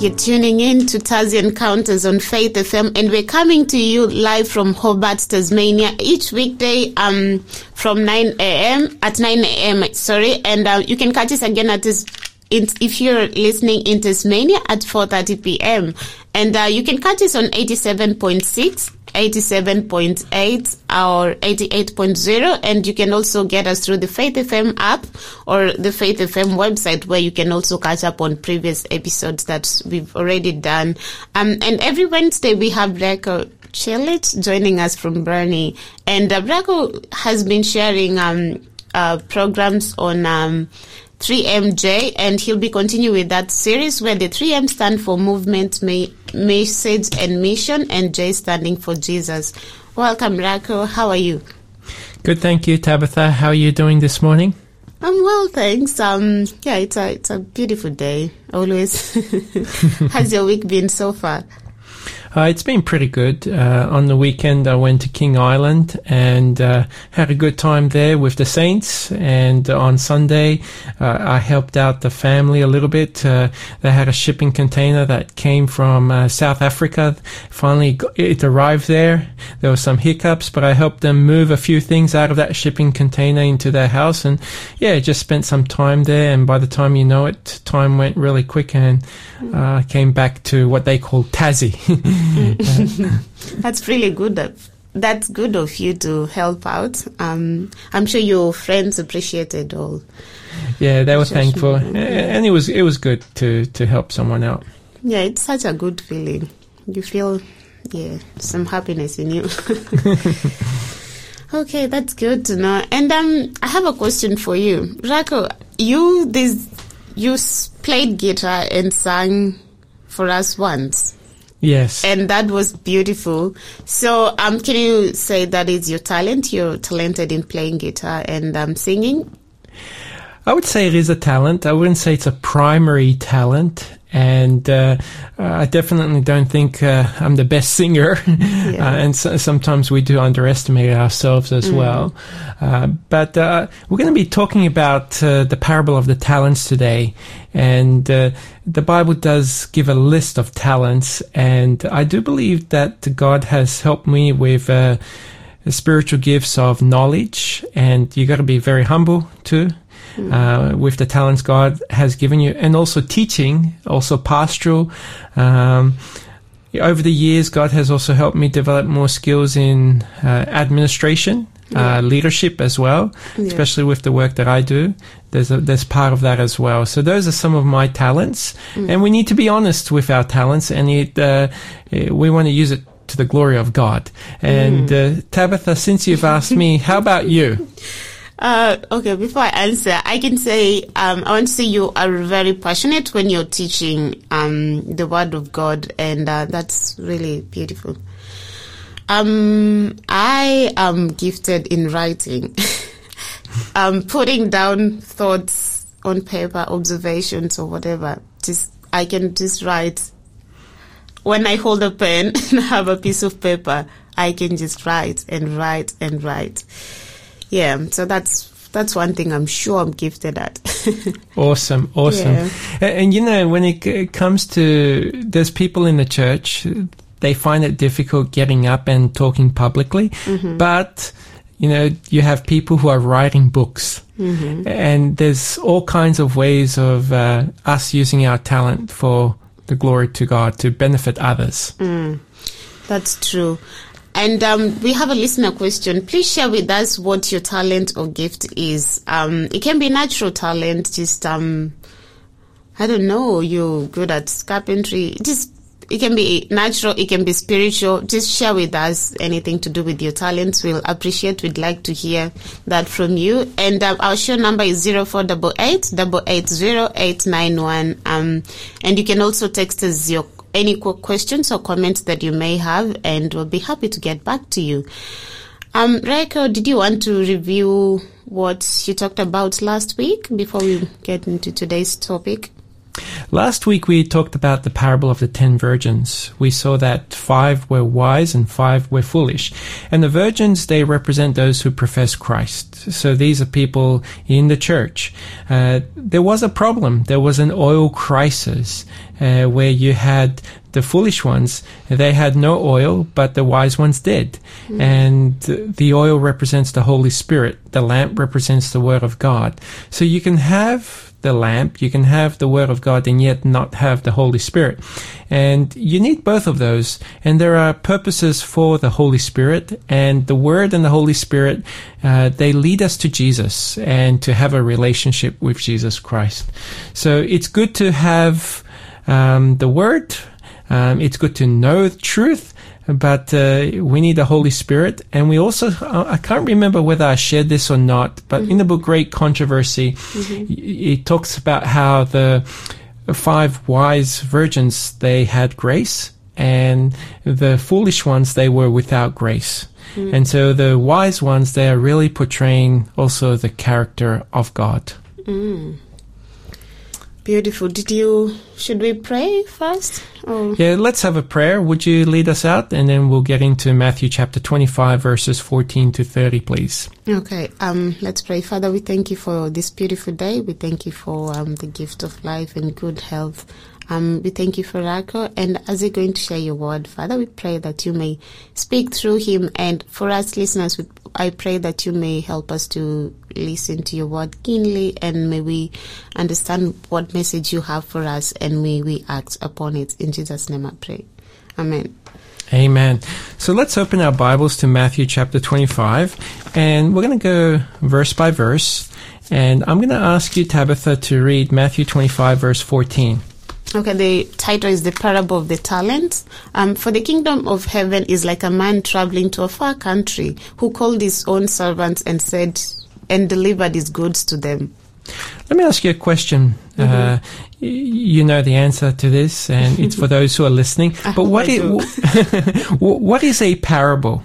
You're tuning in to Tazi Encounters on Faith FM, and we're coming to you live from Hobart, Tasmania, each weekday um, from 9 a.m. at 9 a.m. Sorry, and uh, you can catch us again at this. If you're listening in Tasmania at 4:30 p.m. and uh, you can catch us on 87.6 87.8 or 88.0 and you can also get us through the Faith FM app or the Faith FM website where you can also catch up on previous episodes that we've already done. Um, and every Wednesday we have Rajko Celic joining us from Burnie and uh, Rajko has been sharing um, uh, programs on um, 3MJ, and he'll be continuing with that series where the 3M stand for movement, message, and mission, and J standing for Jesus. Welcome, Rajko. How are you? Good, thank you, Tabitha. How are you doing this morning? I'm well, thanks. Um, yeah, it's a it's a beautiful day. Always. How's your week been so far? Uh, it's been pretty good. Uh, on the weekend, I went to King Island and uh, had a good time there with the Saints. And on Sunday, uh, I helped out the family a little bit. Uh, they had a shipping container that came from uh, South Africa. Finally, it arrived there. There were some hiccups, but I helped them move a few things out of that shipping container into their house. And yeah, just spent some time there. And by the time you know it, time went really quick and came back to what they call Tassie. That's really good. That's good of you to help out. Um, I'm sure your friends appreciated all. Yeah, they were thankful, and it was it was good to to help someone out. Yeah, it's such a good feeling. You feel, yeah, some happiness in you. okay, that's good to know. And um, I have a question for you, Rajko. You this you played guitar and sang for us once. Yes. And that was beautiful. So, um, can you say that is your talent? You're talented in playing guitar and um, singing? I would say it is a talent. I wouldn't say it's a primary talent and uh, I definitely don't think uh, I'm the best singer. Yeah. uh, and so, sometimes we do underestimate ourselves as mm. well. Uh, but uh, we're going to be talking about uh, the parable of the talents today, and the Bible does give a list of talents, and I do believe that God has helped me with. spiritual gifts of knowledge, and you got to be very humble too uh, with the talents God has given you, and also teaching, also pastoral. Um, over the years, God has also helped me develop more skills in uh, administration, uh, yeah. uh, leadership as well, yeah. especially with the work that I do. There's a, there's part of that as well. So those are some of my talents, mm. and we need to be honest with our talents, and it, uh, we want to use it to the glory of God. And mm. Uh, Tabitha, since you've asked me, how about you? Uh, okay, before I answer, I can say um, I want to say you are very passionate when you're teaching um, the Word of God, and uh, that's really beautiful. Um, I am gifted in writing, um, putting down thoughts on paper, observations or whatever. Just I can just write. When I hold a pen and have a piece of paper, I can just write and write and write yeah, so that's that's one thing I'm sure I'm gifted at. awesome, awesome. Yeah. And, and, you know, when it comes to there's people in the church, they find it difficult getting up and talking publicly, mm-hmm. but you know, you have people who are writing books, mm-hmm. and there's all kinds of ways of uh, us using our talent for the glory to God to benefit others. Mm, that's true. And um, we have a listener question. Please share with us what your talent or gift is. Um, it can be natural talent, just um, I don't know. You're good at carpentry. Just it can be natural. It can be spiritual. Just share with us anything to do with your talents. We'll appreciate. We'd like to hear that from you. And um, our show number is zero four double eight double eight zero eight nine one. Um, and you can also text us your any questions or comments that you may have, and we'll be happy to get back to you. Um, Rajko, did you want to review what you talked about last week before we get into today's topic? Last week we talked about the parable of the ten virgins. We saw that five were wise and five were foolish. And the virgins, they represent those who profess Christ. So these are people in the church. Uh, there was a problem. There was an oil crisis uh, where you had the foolish ones, they had no oil, but the wise ones did. Mm. And the oil represents the Holy Spirit. The lamp represents the Word of God. So you can have the lamp, you can have the Word of God and yet not have the Holy Spirit. And you need both of those. And there are purposes for the Holy Spirit and the Word and the Holy Spirit. Uh, they lead us to Jesus and to have a relationship with Jesus Christ. So it's good to have um, the Word. Um, it's good to know the truth but uh, we need the Holy Spirit. And we also, I can't remember whether I shared this or not, but mm-hmm. in the book Great Controversy, mm-hmm. it talks about how the five wise virgins, they had grace, and the foolish ones, they were without grace. Mm. And so the wise ones, they are really portraying also the character of God. Mm. Beautiful. Did you, should we pray first? Or? Yeah, let's have a prayer. Would you lead us out? And then we'll get into Matthew chapter 25, verses 14 to 30, please. Okay, um, let's pray. Father, we thank you for this beautiful day. We thank you for um, the gift of life and good health. Um, we thank you for Rajko. And as you're going to share your word, Father, we pray that you may speak through him. And for us listeners, I pray that you may help us to listen to your word keenly and may we understand what message you have for us and may we act upon it. In Jesus' name I pray. Amen. Amen. So let's open our Bibles to Matthew chapter 25 and we're going to go verse by verse. And I'm going to ask you, Tabitha, to read Matthew 25 verse 14. Okay, the title is The Parable of the Talents. Um, for the kingdom of heaven is like a man traveling to a far country who called his own servants and said, and delivered his goods to them. Let me ask you a question. Mm-hmm. Uh, you know the answer to this, and it's for those who are listening. but what is, what is a parable?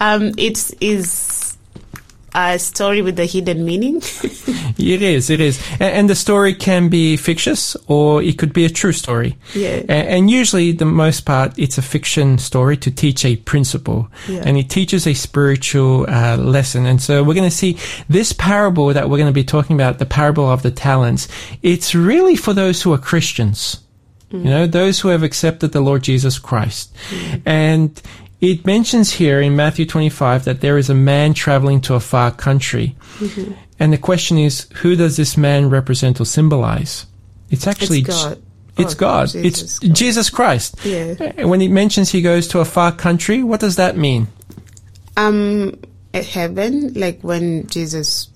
Um, it is a story with a hidden meaning. it is, it is. And, and, the story can be fictitious or it could be a true story. Yeah. And, and usually, the most part, it's a fiction story to teach a principle. Yeah. And it teaches a spiritual uh, lesson. And so we're going to see this parable that we're going to be talking about, the parable of the talents. It's really for those who are Christians. Mm. You know, those who have accepted the Lord Jesus Christ. Mm. And it mentions here in Matthew 25 that there is a man traveling to a far country. Mm-hmm. And the question is, who does this man represent or symbolize? It's actually it's God. It's oh, God. Jesus it's God. Jesus Christ. Yeah. When it mentions he goes to a far country, what does that mean? Um, heaven, like when Jesus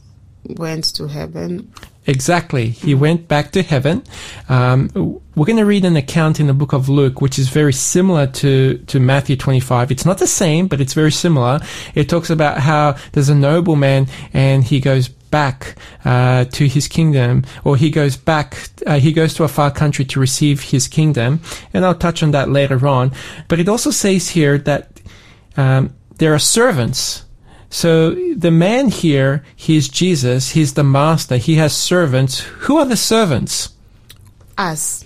went to heaven. Exactly. He went back to heaven. Um, we're going to read an account in the book of Luke, which is very similar to, to Matthew 25. It's not the same, but it's very similar. It talks about how there's a nobleman and he goes back uh, to his kingdom, or he goes back, uh, he goes to a far country to receive his kingdom. And I'll touch on that later on. But it also says here that um, there are servants so the man here, he's Jesus, he's the master, he has servants. Who are the servants? Us.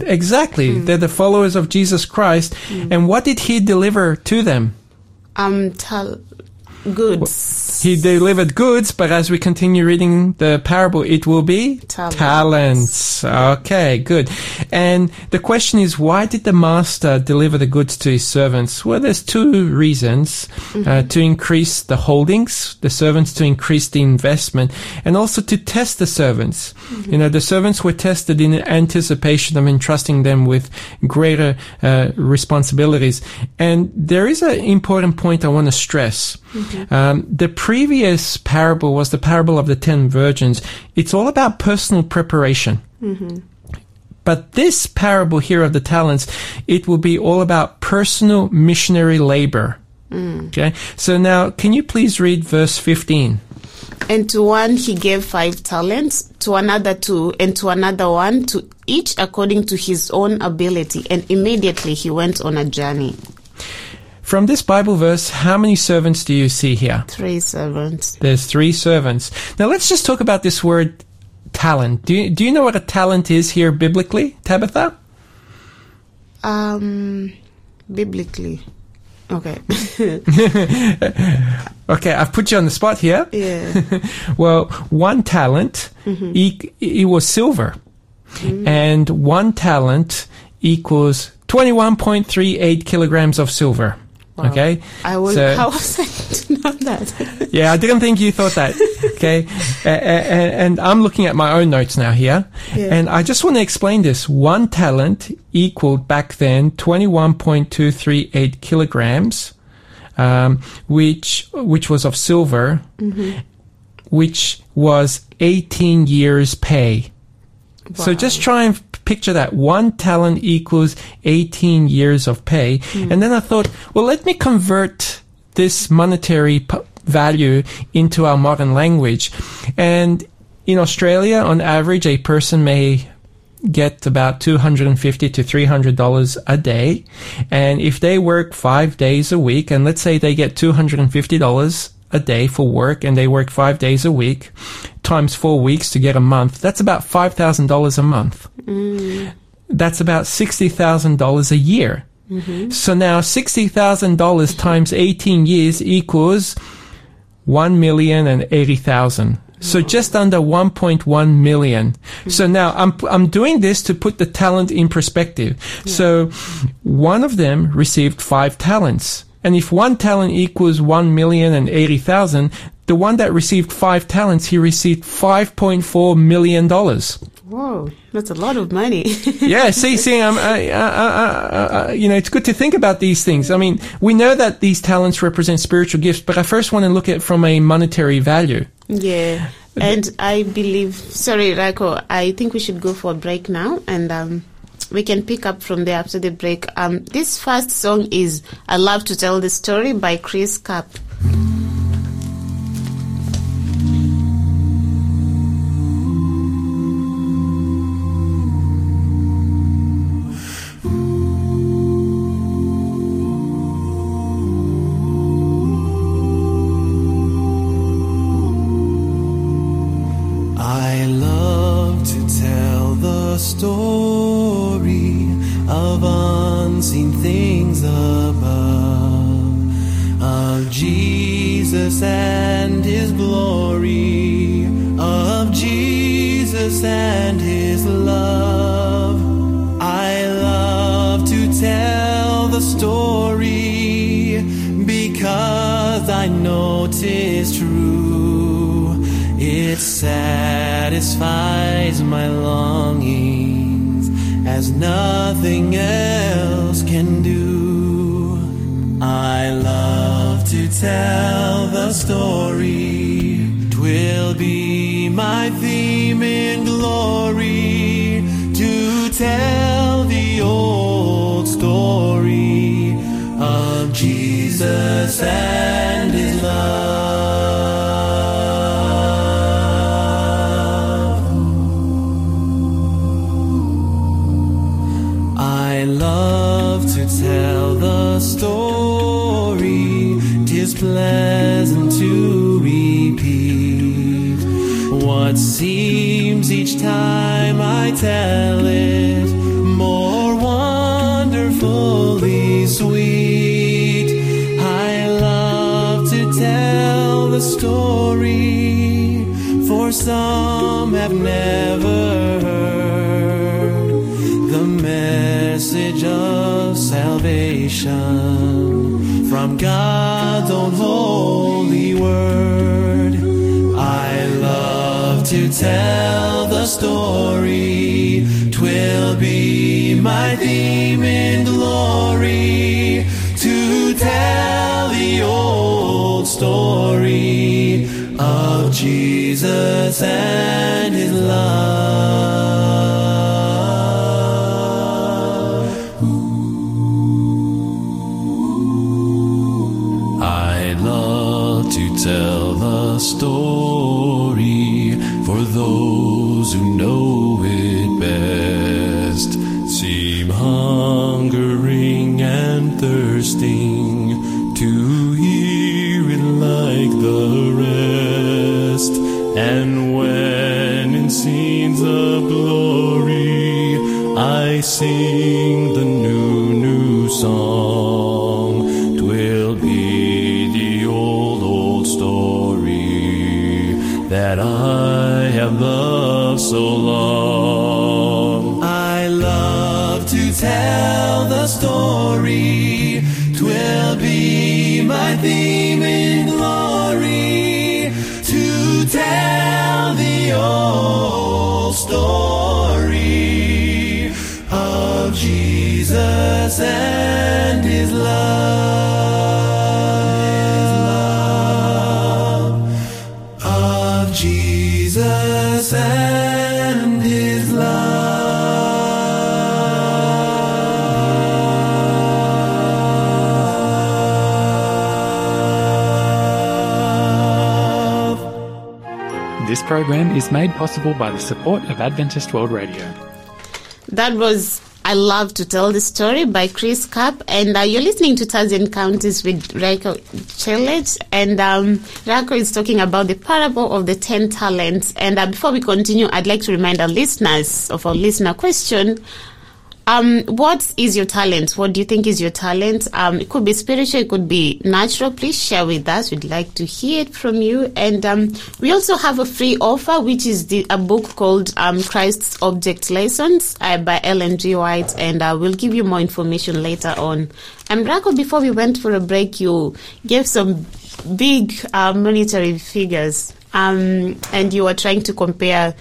Exactly. Mm. They're the followers of Jesus Christ. Mm. And what did he deliver to them? Um, tal- goods. He delivered goods, but as we continue reading the parable, it will be talents. talents. Okay, good. And the question is, why did the master deliver the goods to his servants? Well, there's two reasons. Uh, mm-hmm. Uh, to increase the holdings, the servants to increase the investment, and also to test the servants. Mm-hmm. You know, the servants were tested in anticipation of entrusting them with greater uh, responsibilities. And there is an important point I want to stress. Mm-hmm. Um, the previous parable was the parable of the ten virgins. It's all about personal preparation. Mm-hmm. But this parable here of the talents, it will be all about personal missionary labor. Mm. Okay. So now, can you please read verse 15? And to one he gave five talents, to another two, and to another one, to each according to his own ability. And immediately he went on a journey. From this Bible verse, how many servants do you see here? Three servants. There's three servants. Now let's just talk about this word talent. Do you, do you know what a talent is here biblically, Tabitha? Um, biblically. Okay. okay, I've put you on the spot here. yeah. well, one talent e- equals silver, and one talent equals 21.38 kilograms of silver. Wow. Okay? I was. So- how was I to know that? Yeah, I didn't think you thought that. Okay, A- a- a- and I'm looking at my own notes now here, Yeah. and I just want to explain this. One talent equaled back then 21.238 kilograms, um, which which was of silver, which was 18 years' pay. So just try and picture that. One talent equals 18 years of pay. Hmm. And then I thought, well, let me convert this monetary p- value into our modern language. And in Australia, on average, a person may get about 250 to 300 dollars a day and if they work 5 days a week and let's say they get 250 dollars a day for work and they work 5 days a week times 4 weeks to get a month that's about $5000 a month mm. that's about $60,000 a year mm-hmm. so now $60,000 times 18 years equals one million and eighty thousand. So just under 1.1 million. Hmm. So now I'm, I'm doing this to put the talent in perspective. So one of them received five talents. And if one talent equals 1,080,000, the one that received five talents, he received 5.4 million dollars. Whoa, that's a lot of money. yeah, see, see, um, I, I, I, you know, it's good to think about these things. I mean, we know that these talents represent spiritual gifts, but I first want to look at it from a monetary value. yeah. And I believe, sorry, Rajko, I think we should go for a break now and um, we can pick up from there after the break. Um, this first song is I Love to Tell the Story by Chris Kapp. Unseen things above, of Jesus and His glory, of Jesus and His love. I love to tell the story because I know 'tis true. It satisfies my longings as nothing else tell the story. Twill be my theme in glory to tell the old story of Jesus and time I tell it more wonderfully sweet. I love to tell the story, for some have never heard the message of salvation from God's own holy word. I love to tell my theme in glory to tell the old story of Jesus and program is made possible by the support of Adventist World Radio. That was I Love to Tell the Story by Chris Kapp. And uh, you're listening to Taz Encounters with Rajko Celic. And um, Rajko is talking about the parable of the 10 talents. And uh, before we continue, I'd like to remind our listeners of our listener question. Um, what is your talent? What do you think is your talent? Um, it could be spiritual, it could be natural. Please share with us. We'd like to hear it from you. And um, we also have a free offer, which is the, a book called um, Christ's Object Lessons uh, by Ellen G. White, and uh, we'll give you more information later on. And Rajko, before we went for a break, you gave some big uh, monetary figures, um, and you were trying to compare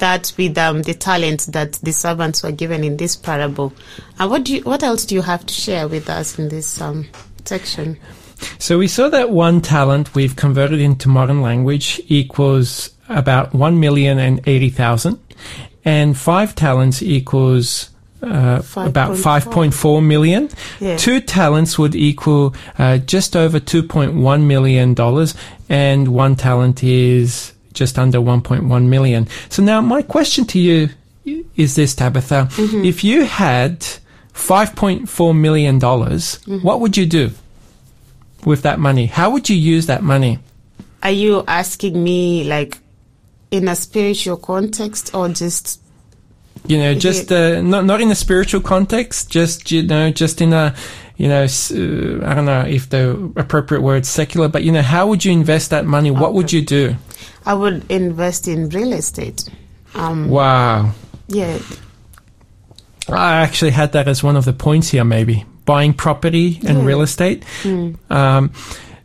that with um, the talent that the servants were given in this parable. And uh, what do you, what else do you have to share with us in this um, section? So we saw that one talent we've converted into modern language equals about one million and eighty thousand, and five talents equals. Uh, 5. about 5.4 million. Yeah. Two talents would equal uh, just over 2.1 million dollars, and one talent is just under 1.1 million. So now my question to you is this, Tabitha. Mm-hmm. If you had $5.4 million, mm-hmm. what would you do with that money? How would you use that money? Are you asking me like in a spiritual context or just you know just uh, not not in a spiritual context just you know just in a you know uh, i don't know if the appropriate word secular but you know how would you invest that money what okay. would you do I would invest in real estate. Um, wow. Yeah. I actually had that as one of the points here, maybe buying property and yeah. real estate. Mm. Um,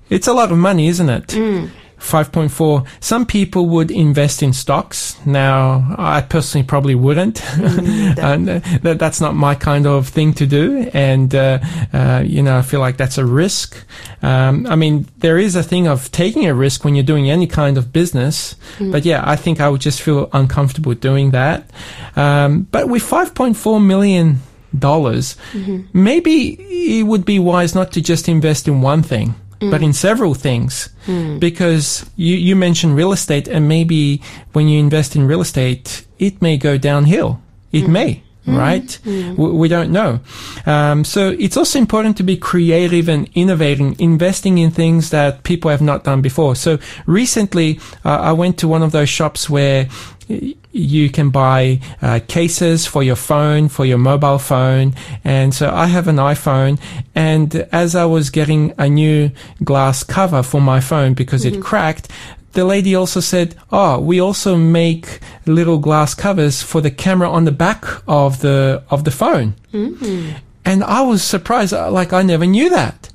it's a lot of money, isn't it? Mm. 5.4. Some people would invest in stocks. Now, I personally probably wouldn't. Mm, uh, that, that's not my kind of thing to do. And, uh, uh, you know, I feel like that's a risk. Um, I mean, there is a thing of taking a risk when you're doing any kind of business. Mm. But yeah, I think I would just feel uncomfortable doing that. Um, but with 5.4 million dollars, mm-hmm. maybe it would be wise not to just invest in one thing mm. but in several things. Mm. Because you, you mentioned real estate, and maybe when you invest in real estate, it may go downhill. It mm. may. Mm. Right? Mm. We, we, don't know. Um, so it's also important to be creative and innovating, investing in things that people have not done before. So recently, uh, I went to one of those shops where you can buy uh, cases for your phone, for your mobile phone. And so I have an iPhone. And as I was getting a new glass cover for my phone because mm-hmm. it cracked, the lady also said, "Oh, we also make little glass covers for the camera on the back of the of the phone." Mm-hmm. And I was surprised, like I never knew that.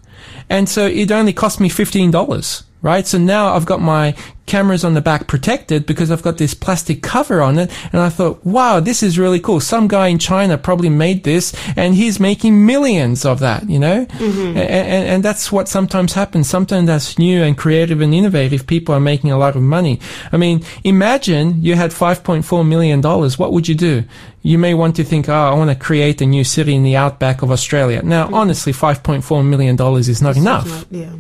And so it only cost me fifteen dollars right? So now I've got my cameras on the back protected because I've got this plastic cover on it. And I thought, wow, this is really cool. Some guy in China probably made this and he's making millions of that, you know? Mm-hmm. And, and, and, that's what sometimes happens. Sometimes that's new and creative and innovative. People are making a lot of money. I mean, imagine you had $5.4 million. What would you do? You may want to think, oh, I want to create a new city in the outback of Australia. Now, mm-hmm. honestly, $5.4 million is not it's enough. Not, yeah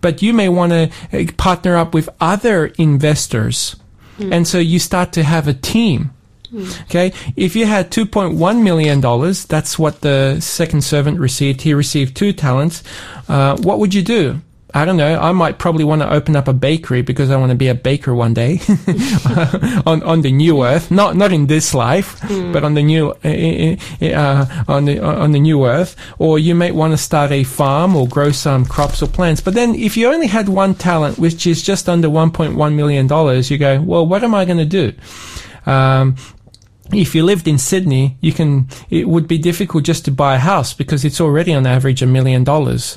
but you may want to uh, partner up with other investors. Mm. And so you start to have a team. Mm. Okay. If you had $2.1 million, that's what the second servant received. He received two talents. Uh, what would you do? I don't know. I might probably want to open up a bakery because I want to be a baker one day on on the new earth. Not not in this life, mm. but on the new uh, uh, on the on the new earth. Or you might want to start a farm or grow some crops or plants. But then, if you only had one talent, which is just under 1.1 million dollars, you go, well, what am I going to do? Um, if you lived in Sydney, you can, it would be difficult just to buy a house because it's already on average a million dollars.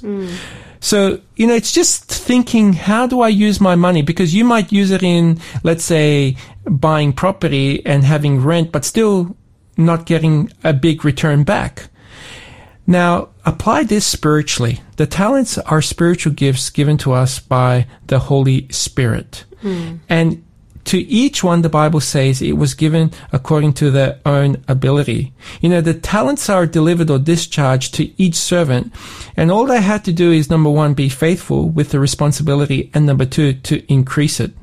So, you know, it's just thinking, how do I use my money? Because you might use it in, let's say, buying property and having rent, but still not getting a big return back. Now, apply this spiritually. The talents are spiritual gifts given to us by the Holy Spirit. Hmm. And to each one, the Bible says it was given according to their own ability. You know, the talents are delivered or discharged to each servant, and all they had to do is number one, be faithful with the responsibility, and number two, to increase it.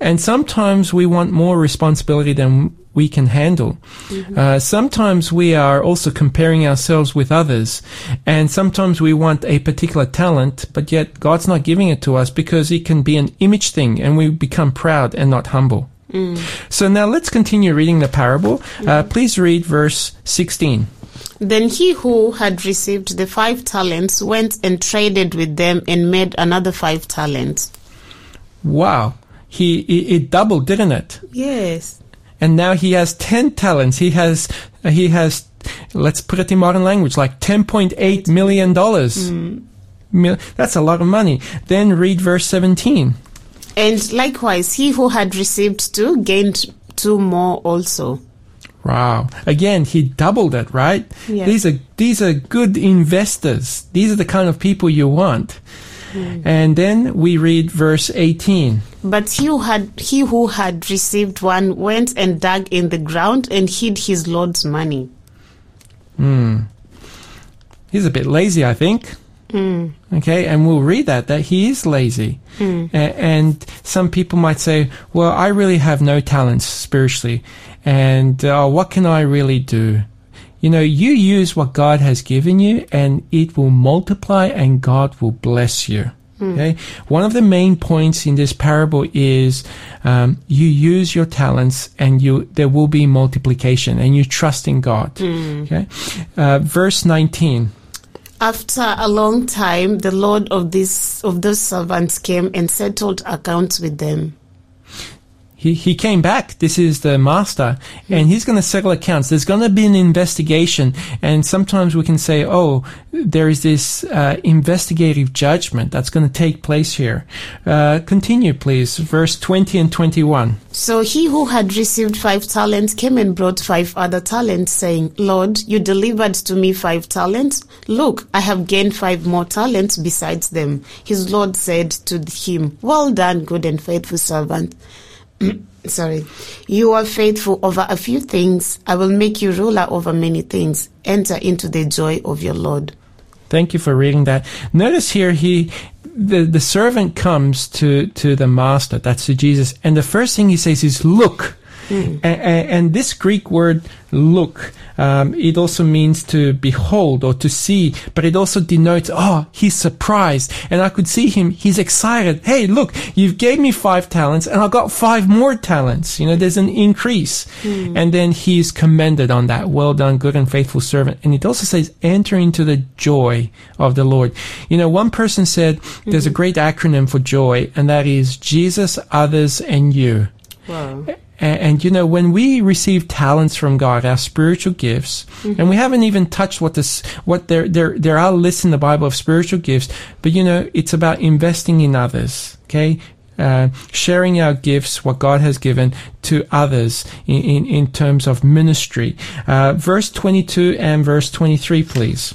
And sometimes we want more responsibility than we can handle. Uh, sometimes we are also comparing ourselves with others, and sometimes we want a particular talent, but yet God's not giving it to us because it can be an image thing, and we become proud and not humble. So now let's continue reading the parable. Uh, please read verse 16. Then he who had received the five talents went and traded with them and made another five talents. Wow. He, it, it doubled, didn't it? Yes. and now he has 10 talents. He has he has let's put it in modern language like 10.8 million dollars. Mm. Mil- that's a lot of money. Then read verse 17 And likewise, he who had received two gained two more also. wow. Again he doubled it right? Yeah. these are these are good investors. These are the kind of people you want and then we read verse 18 But he who had he who had received one went and dug in the ground and hid his lord's money. Hmm. He's a bit lazy, I think. Okay, and we'll read that that he is lazy, A- and some people might say, "Well, I really have no talents spiritually, and uh, what can I really do?" You know, you use what God has given you, and it will multiply, and God will bless you. Okay, one of the main points in this parable is um, you use your talents, and you there will be multiplication, and you trust in God. Okay, uh, verse nineteen. After a long time, the lord of this of those servants came and settled accounts with them. He, he came back. This is the master, and he's going to settle accounts. There's going to be an investigation, and sometimes we can say, "Oh, there is this uh, investigative judgment that's going to take place here." Uh, continue, please. Verse twenty and twenty-one. So he who had received five talents came and brought five other talents, saying, Lord, you delivered to me five talents. Look, I have gained five more talents besides them. His Lord said to him, Well done, good and faithful servant. Sorry. You are faithful over a few things. I will make you ruler over many things. Enter into the joy of your Lord. Thank you for reading that. Notice here he the, the servant comes to, to the master, that's to Jesus, and the first thing he says is look. A- a- and this Greek word look, um, it also means to behold or to see, but it also denotes, oh, he's surprised. And I could see him, he's excited. Hey, look, you've gave me five talents and I got five more talents. You know, there's an increase. And then he's commended on that. Well done, good and faithful servant. And it also says, enter into the joy of the Lord. You know, one person said there's a great acronym for joy, and that is Jesus, others, and you. Wow. And, and you know, when we receive talents from God, our spiritual gifts, and we haven't even touched what this, what there, there, there are lists in the Bible of spiritual gifts, but you know, it's about investing in others. Okay. Uh, sharing our gifts, what God has given to others in, in, in terms of ministry. Uh, verse 22 and verse 23, please.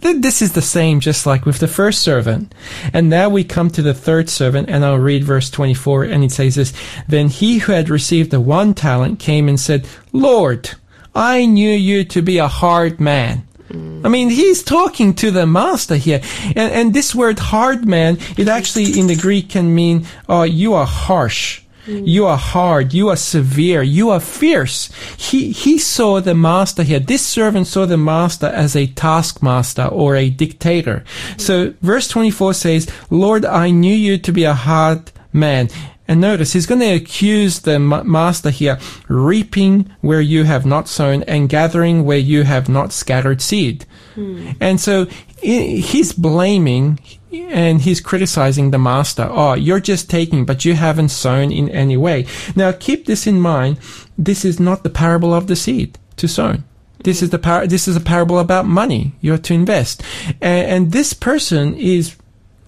Th- This is the same, just like with the first servant. And now we come to the third servant, and I'll read verse 24, and it says this Then he who had received the one talent came and said, Lord, I knew you to be a hard man. Mm. I mean, he's talking to the master here. And, and this word hard man, it actually in the Greek can mean, oh, you are harsh. Mm. You are hard. You are severe. You are fierce. He, he saw the master here. This servant saw the master as a taskmaster or a dictator. Mm. So verse 24 says, Lord, I knew you to be a hard man. And notice, he's going to accuse the master here, reaping where you have not sown and gathering where you have not scattered seed. Hmm. And so he's blaming and he's criticizing the master. Oh, you're just taking, but you haven't sown in any way. Now keep this in mind. This is not the parable of the seed to sown. This is the par- this is a parable about money. You're to invest. And, and this person is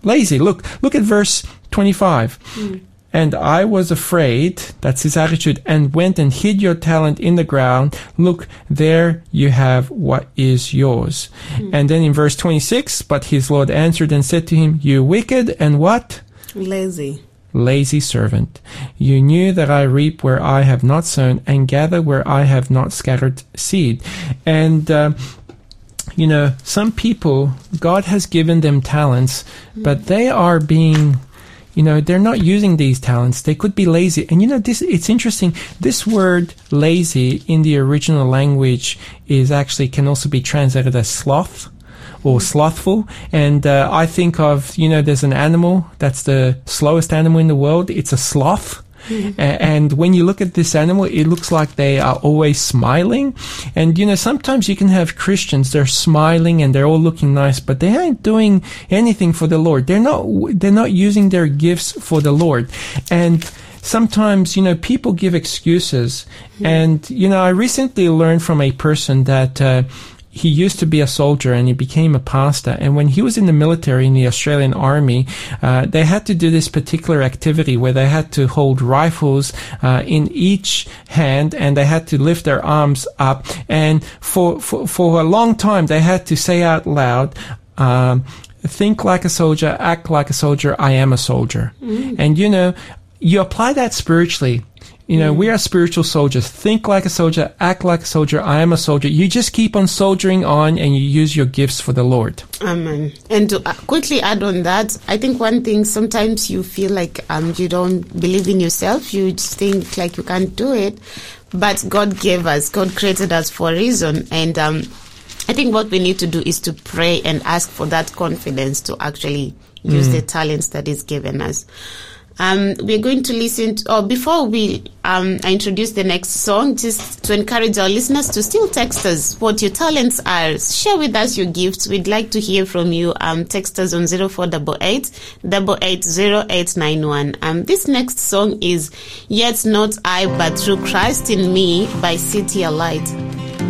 lazy. Look, look at verse 25. Hmm. And I was afraid, that's his attitude, and went and hid your talent in the ground. Look, there you have what is yours. And then in verse 26, but his Lord answered and said to him, You wicked and what? Lazy. lazy servant. You knew that I reap where I have not sown and gather where I have not scattered seed. And, uh, you know, some people, God has given them talents, but they are being, you know, they're not using these talents. They could be lazy. And you know, this, it's interesting. This word lazy in the original language is actually can also be translated as sloth or slothful. And uh, I think of, you know, there's an animal that's the slowest animal in the world. It's a sloth. And when you look at this animal, it looks like they are always smiling. And you know, sometimes you can have Christians, they're smiling and they're all looking nice, but they aren't doing anything for the Lord. They're not, they're not using their gifts for the Lord. And sometimes, you know, people give excuses. And, you know, I recently learned from a person that, uh, he used to be a soldier and he became a pastor. And when he was in the military in the Australian Army, uh, they had to do this particular activity where they had to hold rifles uh, in each hand and they had to lift their arms up. And for for, for a long time, they had to say out loud. Um, Think like a soldier, act like a soldier, I am a soldier. And you know, you apply that spiritually. You know, we are spiritual soldiers. Think like a soldier, act like a soldier. I am a soldier. You just keep on soldiering on and you use your gifts for the Lord. Amen. And to uh, quickly add on that, I think one thing sometimes you feel like um, you don't believe in yourself. You just think like you can't do it. But God gave us, God created us for a reason. And um, I think what we need to do is to pray and ask for that confidence to actually use the talents that is given us. Um, we're going to listen to, or before we um, introduce the next song, just to encourage our listeners to still text us what your talents are. Share with us your gifts. We'd like to hear from you. Um, text us on 0488 880891. Um, this next song is Yet Not I, but Through Christ in Me by CityAlight.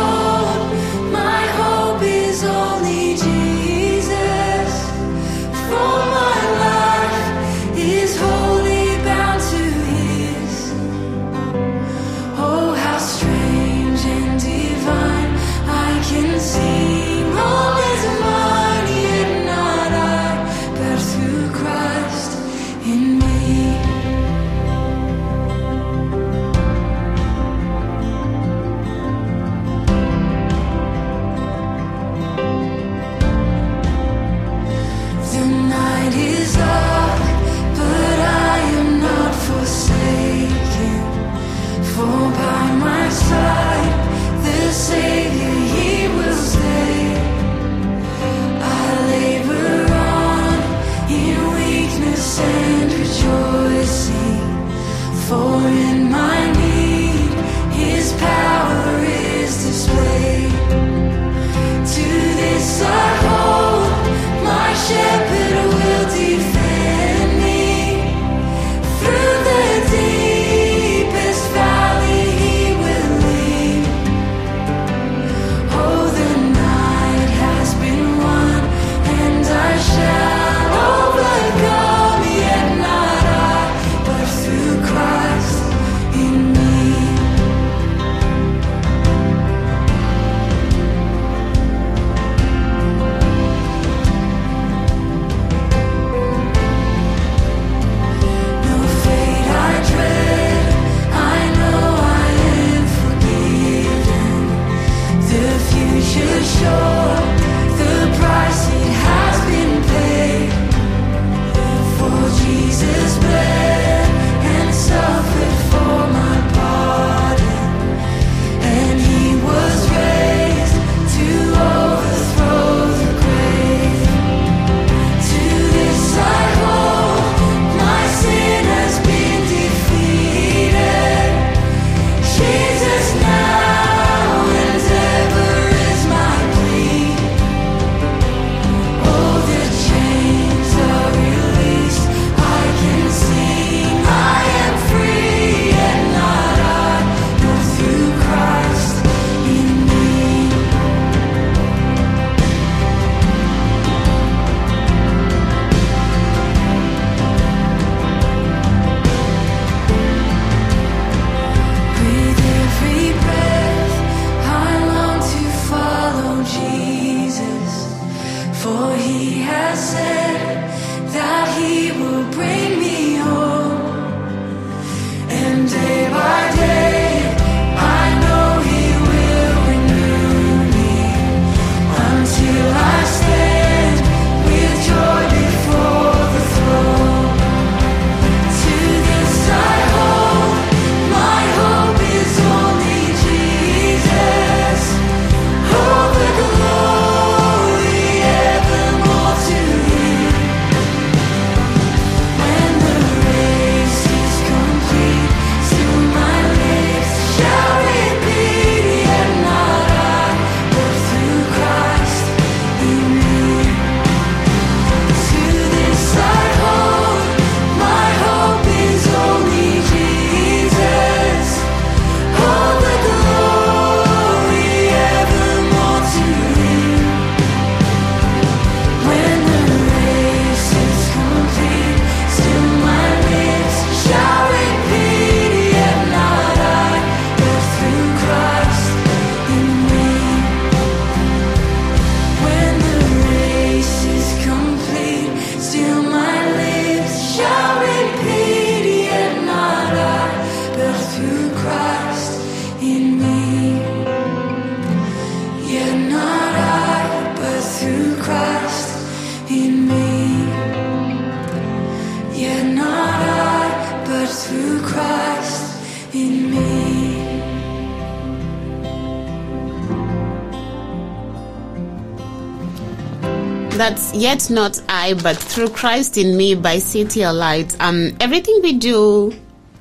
That's yet not I, but through Christ in me by CityAlight. Um, everything we do,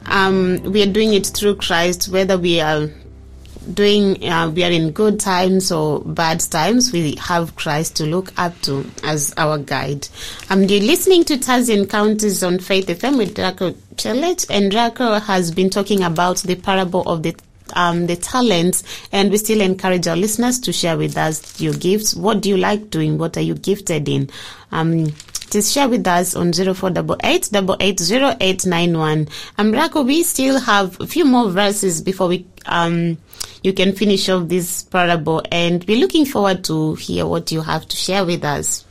um, we are doing it through Christ, whether we are doing, uh, we are in good times or bad times, we have Christ to look up to as our guide. Um, you're listening to Taz Encounters on Faith FM with Rajko Celic, and Rajko has been talking about the parable of the um, the talents, and we still encourage our listeners to share with us your gifts. What do you like doing? What are you gifted in? Um, just share with us on 0488 880891. Um, Rajko, we still have a few more verses before we, um, you can finish off this parable and we're looking forward to hear what you have to share with us.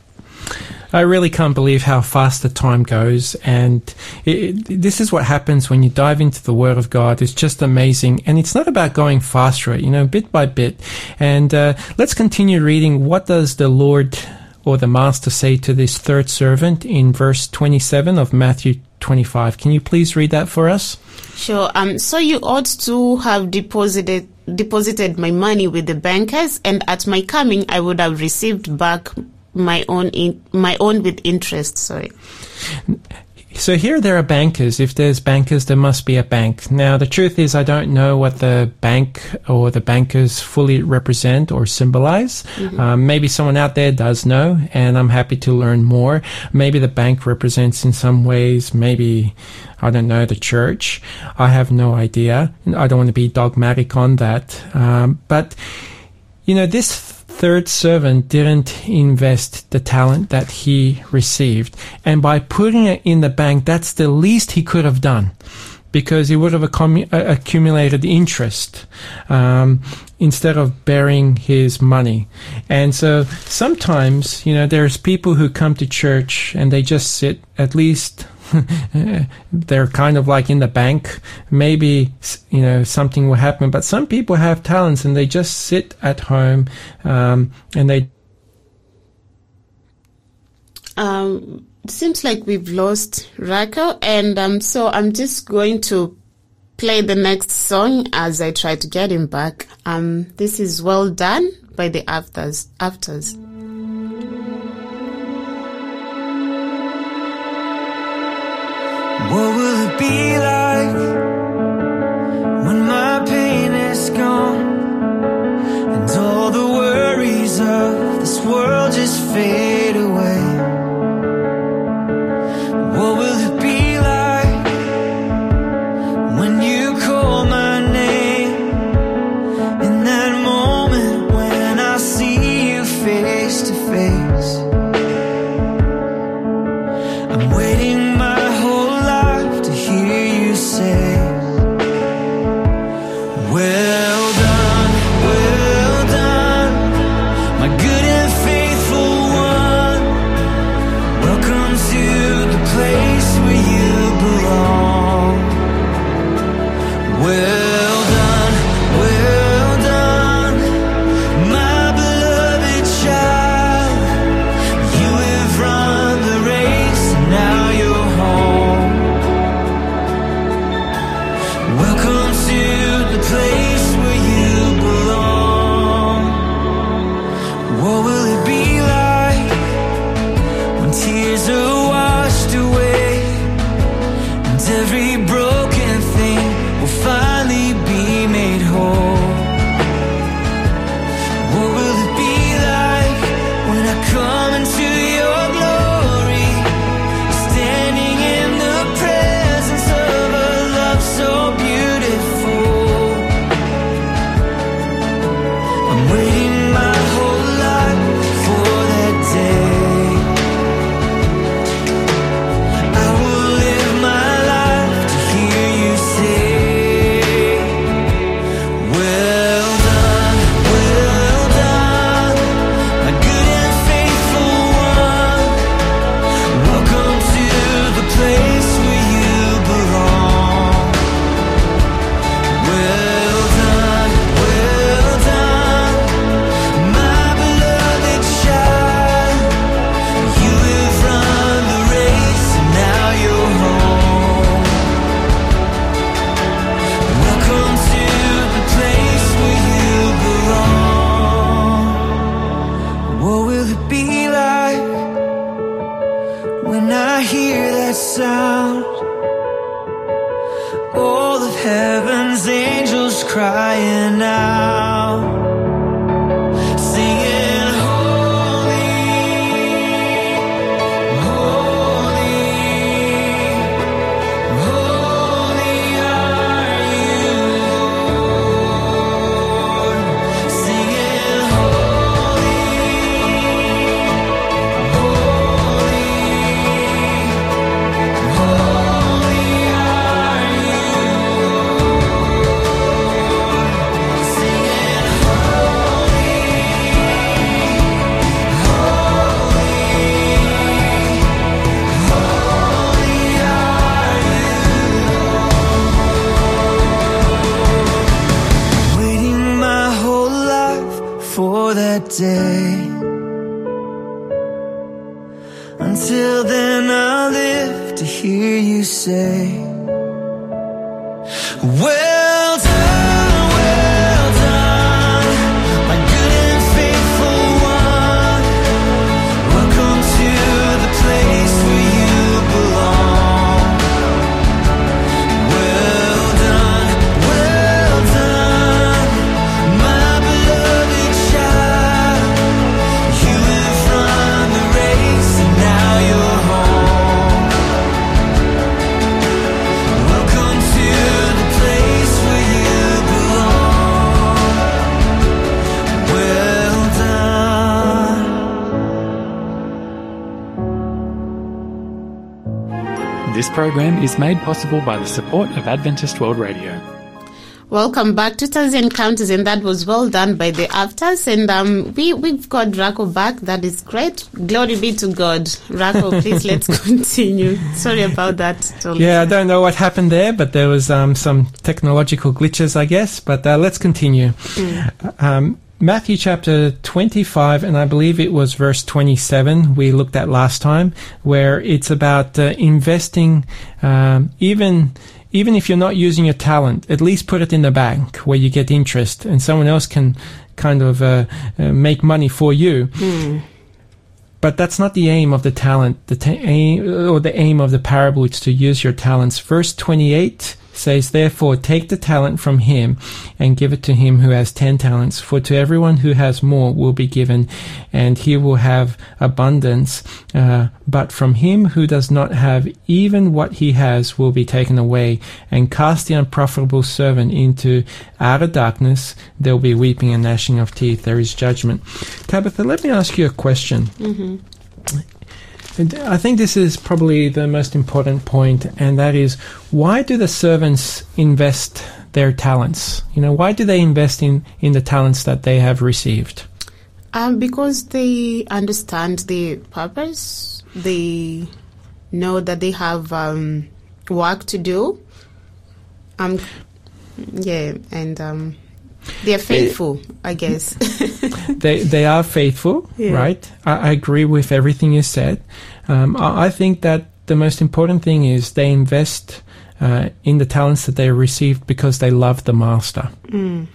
I really can't believe how fast the time goes. And it, it- this is what happens when you dive into the Word of God. It's just amazing. And it's not about going fast you know, bit by bit. And uh, let's continue reading. What does the Lord or the Master say to this third servant in verse 27 of Matthew 25? Can you please read that for us? Sure. Um, so you ought to have deposited deposited my money with the bankers, and at my coming, I would have received back my own in, my own with interest. Sorry. So here there are bankers. If there's bankers, there must be a bank. Now the truth is I don't know what the bank or the bankers fully represent or symbolize. Um, maybe someone out there does know and I'm happy to learn more. Maybe the bank represents in some ways, maybe, I don't know, the church. I have no idea. I don't want to be dogmatic on that. Um, but you know, this third servant didn't invest the talent that he received. And by putting it in the bank, that's the least he could have done because he would have uh, accumulated interest um, instead of burying his money. And so sometimes, you know, there's people who come to church and they just sit at least they're kind of like in the bank. Maybe you know something will happen, but some people have talents and they just sit at home um, and they Um, it seems like we've lost Rajko, and um, so I'm just going to play the next song as I try to get him back. Um, this is "Well Done" by the Afters. Afters. Be like when my pain is gone and all the worries of this world just fade Until then, I'll live to hear you say, Well program is made possible by the support of Adventist World Radio. Welcome back to Taz Encounters, and that was well done by the Afters. And um, we we've got Rajko back. That is great. Glory be to God. Rajko, please let's continue. Sorry about that. Totally. Yeah, I don't know what happened there, but there was um, some technological glitches, I guess. But uh, let's continue. Um, Matthew chapter 25, and I believe it was verse 27 we looked at last time, where it's about uh, investing, um, even even if you're not using your talent, at least put it in the bank where you get interest, and someone else can kind of uh, uh, make money for you. But that's not the aim of the talent. The ta- aim, or the aim of the parable is to use your talents. Verse 28 says, Therefore, take the talent from him and give it to him who has ten talents. For to everyone who has more will be given, and he will have abundance. Uh, but from him who does not have even what he has will be taken away. And cast the unprofitable servant into outer darkness. There will be weeping and gnashing of teeth. There is judgment. Tabitha, let me ask you a question. And I think this is probably the most important point, and that is why do the servants invest their talents? You know, why do they invest in, in the talents that they have received? Um, because they understand the purpose, they know that they have um, work to do. Um, yeah, and um, they're faithful, I guess. They they are faithful, Yeah. right? I, I agree with everything you said. Um, I, I think that the most important thing is they invest uh, in the talents that they received because they love the master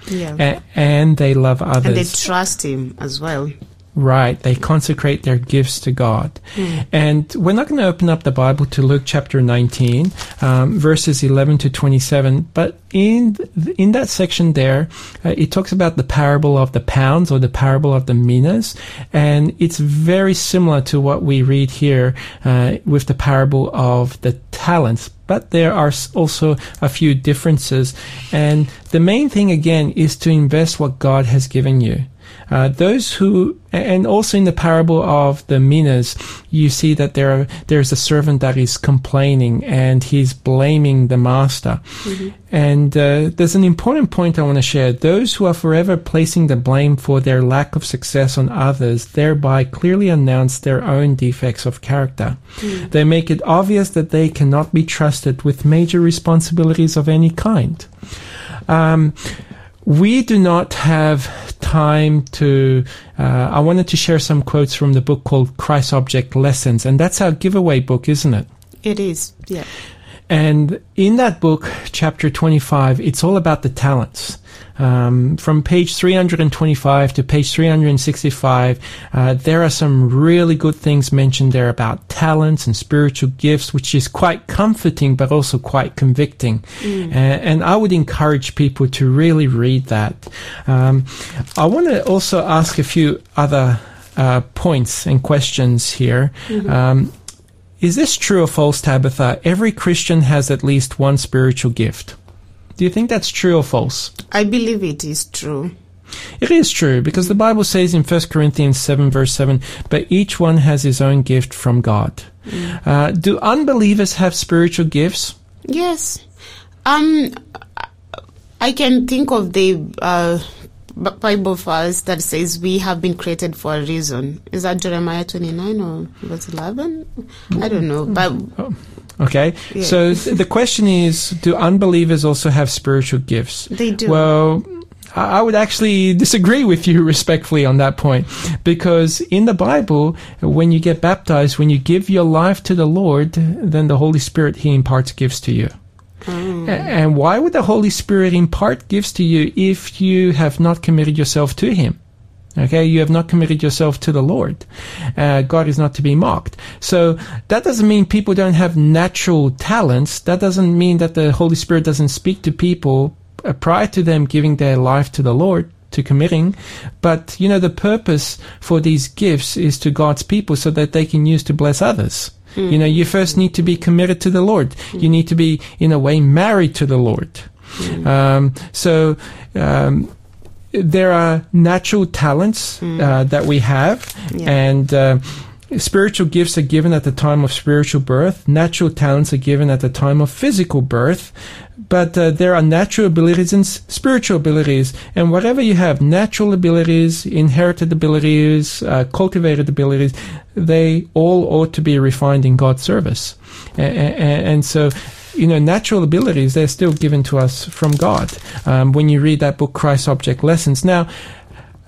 yeah. a- and they love others. and they trust him as well. Right, they consecrate their gifts to God. And we're not going to open up the Bible to Luke chapter 19, um, verses 11 to 27, but in th- in that section there, uh, it talks about the parable of the pounds or the parable of the minas, and it's very similar to what we read here uh, with the parable of the talents. But there are also a few differences, and the main thing again is to invest what God has given you. Uh, those who, and also in the parable of the minas, you see that there are, there's a servant that is complaining and he's blaming the master. And uh, there's an important point I want to share. Those who are forever placing the blame for their lack of success on others thereby clearly announce their own defects of character. They make it obvious that they cannot be trusted with major responsibilities of any kind. Um, we do not have time to. Uh, I wanted to share some quotes from the book called Christ Object Lessons, and that's our giveaway book, isn't it? It is. Yeah. And in that book, chapter 25, it's all about the talents. Um, from page 325 to page 365, uh, there are some really good things mentioned there about talents and spiritual gifts, which is quite comforting, but also quite convicting. Uh, and I would encourage people to really read that. Um, I want to also ask a few other uh, points and questions here. Um, is this true or false, Tabitha? Every Christian has at least one spiritual gift. Do you think that's true or false? I believe it is true. It is true because the Bible says in 1 Corinthians 7, verse 7, but each one has his own gift from God. Uh, do unbelievers have spiritual gifts? Yes. Um, I can think of the uh, Bible verse that says we have been created for a reason. Is that Jeremiah 29 or verse 11? I don't know. But Okay. So th- the question is, do unbelievers also have spiritual gifts? They do. Well, I I would actually disagree with you respectfully on that point because in the Bible, when you get baptized, when you give your life to the Lord, then the Holy Spirit, He imparts gifts to you. Mm. And why would the Holy Spirit impart gifts to you if you have not committed yourself to Him? Okay, you have not committed yourself to the Lord. Uh, God is not to be mocked. So that doesn't mean people don't have natural talents. That doesn't mean that the Holy Spirit doesn't speak to people uh, prior to them giving their life to the Lord, to committing. But, you know, the purpose for these gifts is to God's people so that they can use to bless others. You know, you first need to be committed to the Lord. You need to be, in a way, married to the Lord. Um, so, um, there are natural talents uh, that we have, Yeah. and uh, spiritual gifts are given at the time of spiritual birth. Natural talents are given at the time of physical birth. But uh, there are natural abilities and s- spiritual abilities, and whatever you have, natural abilities, inherited abilities, uh, cultivated abilities, they all ought to be refined in God's service. A- a- a- and so you know, natural abilities, they're still given to us from God. Um, when you read that book, Christ Object Lessons. Now,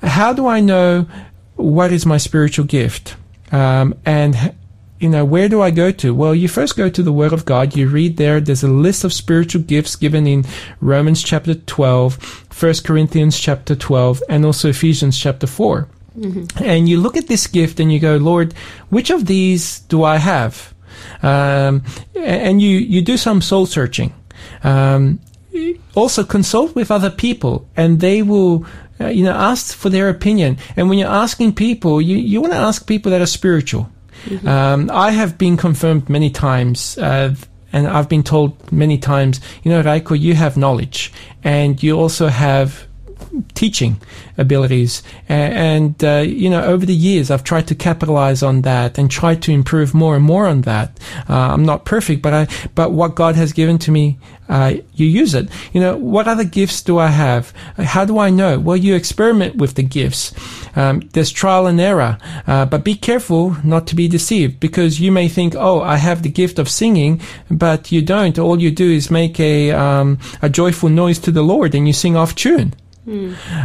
how do I know what is my spiritual gift? Um, and, you know, where do I go to? Well, you first go to the Word of God. You read there, there's a list of spiritual gifts given in Romans chapter 12, 1 Corinthians chapter 12, and also Ephesians chapter 4. And you look at this gift and you go, Lord, which of these do I have? Um, and you, you do some soul searching. Um, also consult with other people and they will uh, you know ask for their opinion. And when you're asking people you, you want to ask people that are spiritual. Um, i have been confirmed many times uh, and i've been told many times you know Rajko you have knowledge and you also have teaching abilities. And uh, you know over the years i've tried to capitalize on that and try to improve more and more on that. Uh, i'm not perfect but i but what god has given to me uh, you use it. You know what other gifts do i have? How do i know? Well you experiment with the gifts. Um, there's trial and error uh, but be careful not to be deceived because you may think oh i have the gift of singing but you don't. All you do is make a um, a joyful noise to the lord and you sing off tune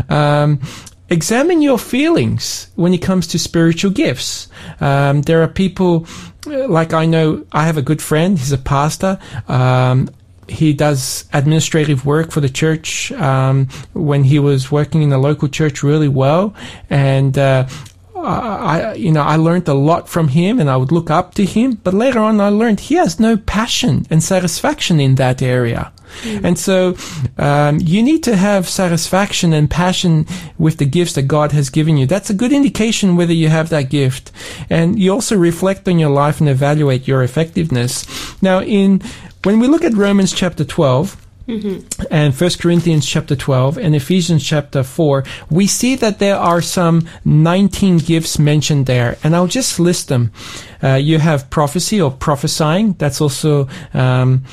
um, examine your feelings when it comes to spiritual gifts. Um, there are people, uh, like I know, I have a good friend, he's a pastor. Um, he does administrative work for the church um, when he was working in the local church really well. And uh, I, you know, I learned a lot from him and I would look up to him. But later on, I learned he has no passion and satisfaction in that area. And so, um, you need to have satisfaction and passion with the gifts that God has given you. That's a good indication whether you have that gift. And you also reflect on your life and evaluate your effectiveness. Now, in, when we look at Romans chapter 12, and First Corinthians chapter 12 and Ephesians chapter 4, we see that there are some 19 gifts mentioned there, and I'll just list them. Uh, you have prophecy or prophesying. That's also um,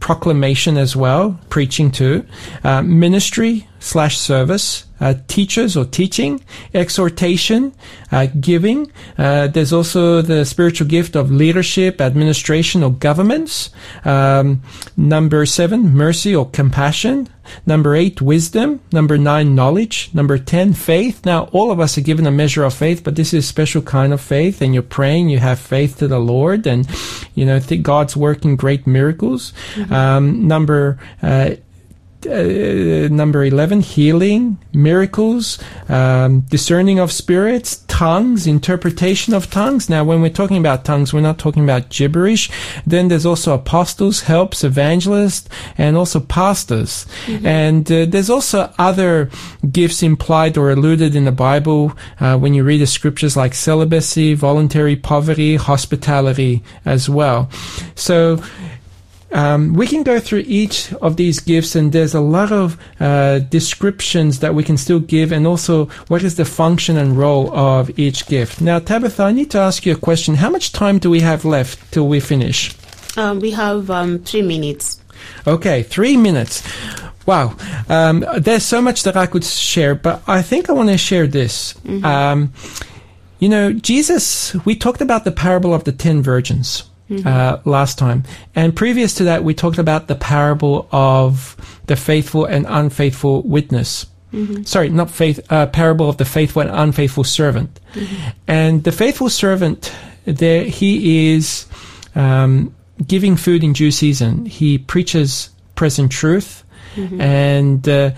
proclamation as well, preaching too. Uh, ministry slash service, uh, teachers or teaching, exhortation, uh, giving. Uh, there's also the spiritual gift of leadership, administration, or governments. Um, number seven, mercy or compassion. Number eight, wisdom. Number nine, knowledge. Number ten, faith. Now, all of us are given a measure of faith, but this is a special kind of faith, and you're praying, you have faith to the Lord, and you know, think God's working great miracles. Um, number uh, uh, number 11 healing miracles um, discerning of spirits tongues interpretation of tongues. Now when we're talking about tongues we're not talking about gibberish. Then there's also apostles helps evangelists and also pastors. And uh, there's also other gifts implied or alluded in the bible uh, when you read the scriptures like celibacy voluntary poverty hospitality as well. So um, we can go through each of these gifts, and there's a lot of uh, descriptions that we can still give, and also what is the function and role of each gift. Now, Tabitha, I need to ask you a question. How much time do we have left till we finish? Um, we have um, three minutes. Okay, three minutes. Wow. Um, there's so much that I could share, but I think I want to share this. Um, you know, Jesus, we talked about the parable of the ten virgins uh, last time. And previous to that, we talked about the parable of the faithful and unfaithful witness. Sorry, not faith, uh, parable of the faithful and unfaithful servant. And the faithful servant, there, he is um, giving food in due season. He preaches present truth, and uh,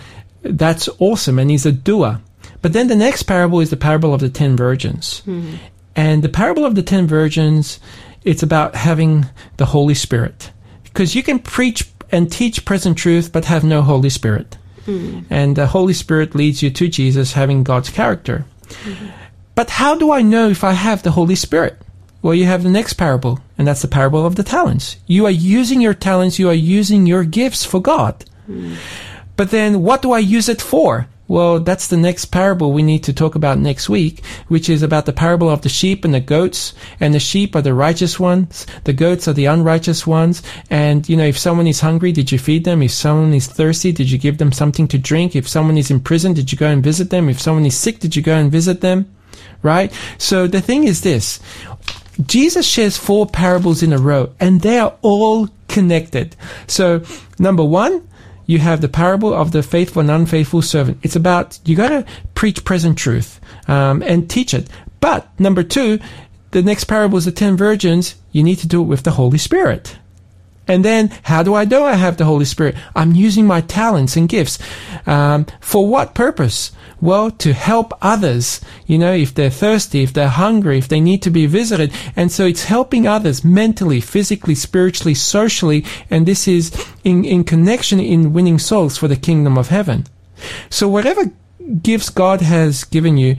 that's awesome. And he's a doer. But then the next parable is the parable of the ten virgins. And the parable of the ten virgins, it's about having the Holy Spirit. Because you can preach and teach present truth, but have no Holy Spirit. Hmm. And the Holy Spirit leads you to Jesus having God's character. Hmm. But how do I know if I have the Holy Spirit? Well, you have the next parable, and that's the parable of the talents. You are using your talents, you are using your gifts for God. Hmm. But then what do I use it for? Well, that's the next parable we need to talk about next week, which is about the parable of the sheep and the goats. And the sheep are the righteous ones, the goats are the unrighteous ones. And, you know, if someone is hungry, did you feed them? If someone is thirsty, did you give them something to drink? If someone is in prison, did you go and visit them? If someone is sick, did you go and visit them? Right? So the thing is this. Jesus shares four parables in a row, and they are all connected. So, number one, you have the parable of the faithful and unfaithful servant. It's about you got to preach present truth um, and teach it. But number two, the next parable is the ten virgins. You need to do it with the Holy Spirit. And then, how do I know I have the Holy Spirit? I'm using my talents and gifts. Um, for what purpose? Well, to help others. You know, if they're thirsty, if they're hungry, if they need to be visited. And so it's helping others mentally, physically, spiritually, socially. And this is in, in connection in winning souls for the kingdom of heaven. So whatever gifts God has given you,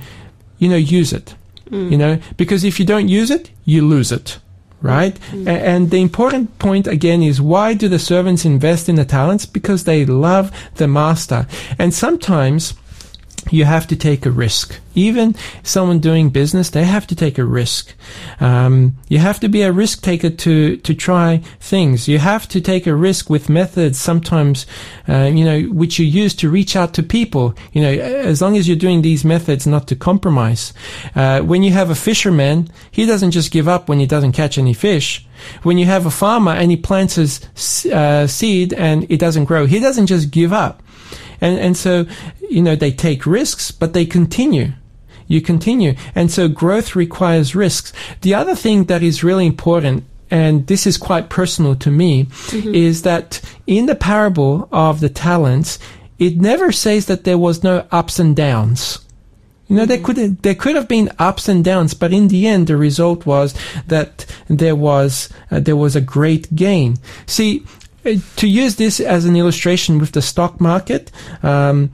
you know, use it. You know, because if you don't use it, you lose it. Right? Mm-hmm. A- And the important point again is why do the servants invest in the talents? Because they love the master. And sometimes you have to take a risk. Even someone doing business, they have to take a risk. Um, you have to be a risk taker to to try things. You have to take a risk with methods sometimes, uh, you know, which you use to reach out to people. You know, as long as you're doing these methods, not to compromise. Uh, when you have a fisherman, he doesn't just give up when he doesn't catch any fish. When you have a farmer and he plants his uh, seed and it doesn't grow, he doesn't just give up. And, and so, you know, they take risks, but they continue. You continue. And so growth requires risks. The other thing that is really important, and this is quite personal to me, is that in the parable of the talents, it never says that there was no ups and downs. You know, there could there could have been ups and downs, but in the end, the result was that there was uh, there was a great gain. See, Uh, to use this as an illustration with the stock market. Um,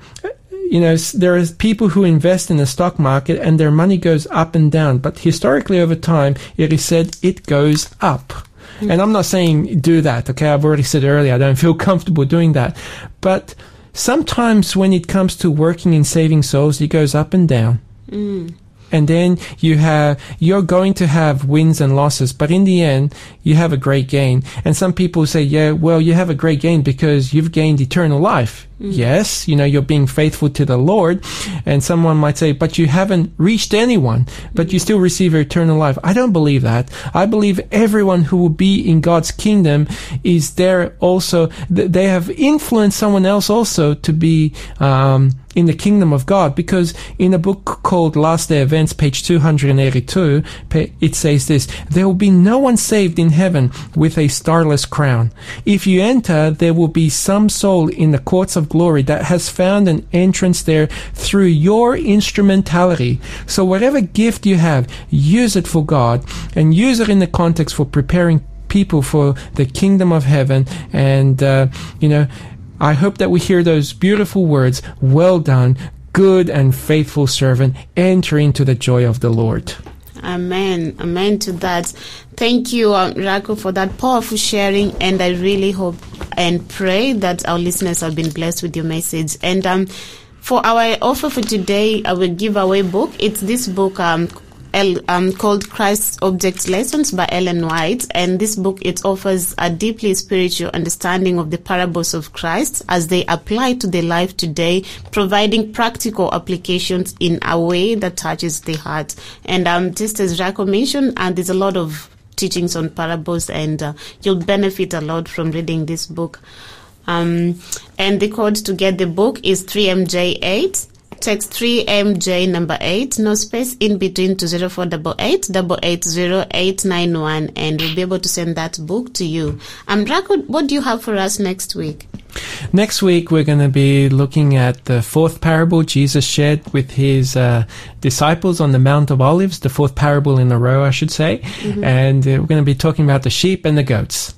you know, there are people who invest in the stock market and their money goes up and down, but historically over time, it is said it goes up. Mm. And I'm not saying do that, okay? I've already said earlier, I don't feel comfortable doing that. But sometimes when it comes to working in saving souls, it goes up and down. Mm. And then you have, you're going to have wins and losses, but in the end, you have a great gain. And some people say, yeah, well, you have a great gain because you've gained eternal life. Yes, you know, you're being faithful to the Lord. And someone might say, but you haven't reached anyone, but you still receive eternal life. I don't believe that. I believe everyone who will be in God's kingdom is there also, they have influenced someone else also to be, um, in the kingdom of God because in a book called Last Day Events, page 282, it says this, there will be no one saved in heaven with a starless crown. If you enter, there will be some soul in the courts of glory that has found an entrance there through your instrumentality. So whatever gift you have, use it for God and use it in the context for preparing people for the kingdom of heaven and uh, you know I hope that we hear those beautiful words, well done, good and faithful servant, enter into the joy of the Lord. Amen. Amen to that. Thank you, um, Rajko, for that powerful sharing. And I really hope and pray that our listeners have been blessed with your message. And um, for our offer for today, our giveaway book, it's this book um, um, called Christ's Object Lessons by Ellen White. And this book, it offers a deeply spiritual understanding of the parables of Christ as they apply to the life today, providing practical applications in a way that touches the heart. And um, just as Rajko mentioned, and there's a lot of teachings on parables, and uh, you'll benefit a lot from reading this book. Um, and the code to get the book is 3MJ8. Text 3MJ number 8, no space in between to 0488 880891, and we'll be able to send that book to you. Um, Rajko, what do you have for us next week? Next week, we're going to be looking at the fourth parable Jesus shared with his uh, disciples on the Mount of Olives, the fourth parable in a row, I should say. And uh, we're going to be talking about the sheep and the goats.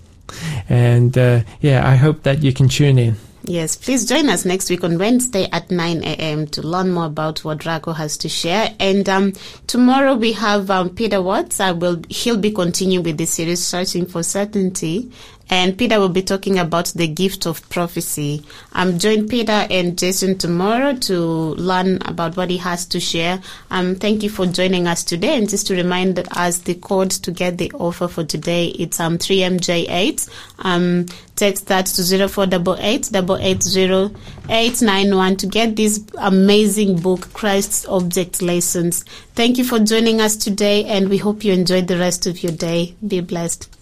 And uh, yeah, I hope that you can tune in. Yes, please join us next week on Wednesday at 9 a.m. to learn more about what Rajko has to share. And um, tomorrow we have um, Peter Watts. I will he'll be continuing with the series Searching for Certainty. And Peter will be talking about the gift of prophecy. Um, join Peter and Jason tomorrow to learn about what he has to share. Um, thank you for joining us today. And just to remind us the code to get the offer for today, it's um 3MJ8. Um, text that to 0488 880 to get this amazing book, Christ's Object Lessons. Thank you for joining us today, and we hope you enjoyed the rest of your day. Be blessed.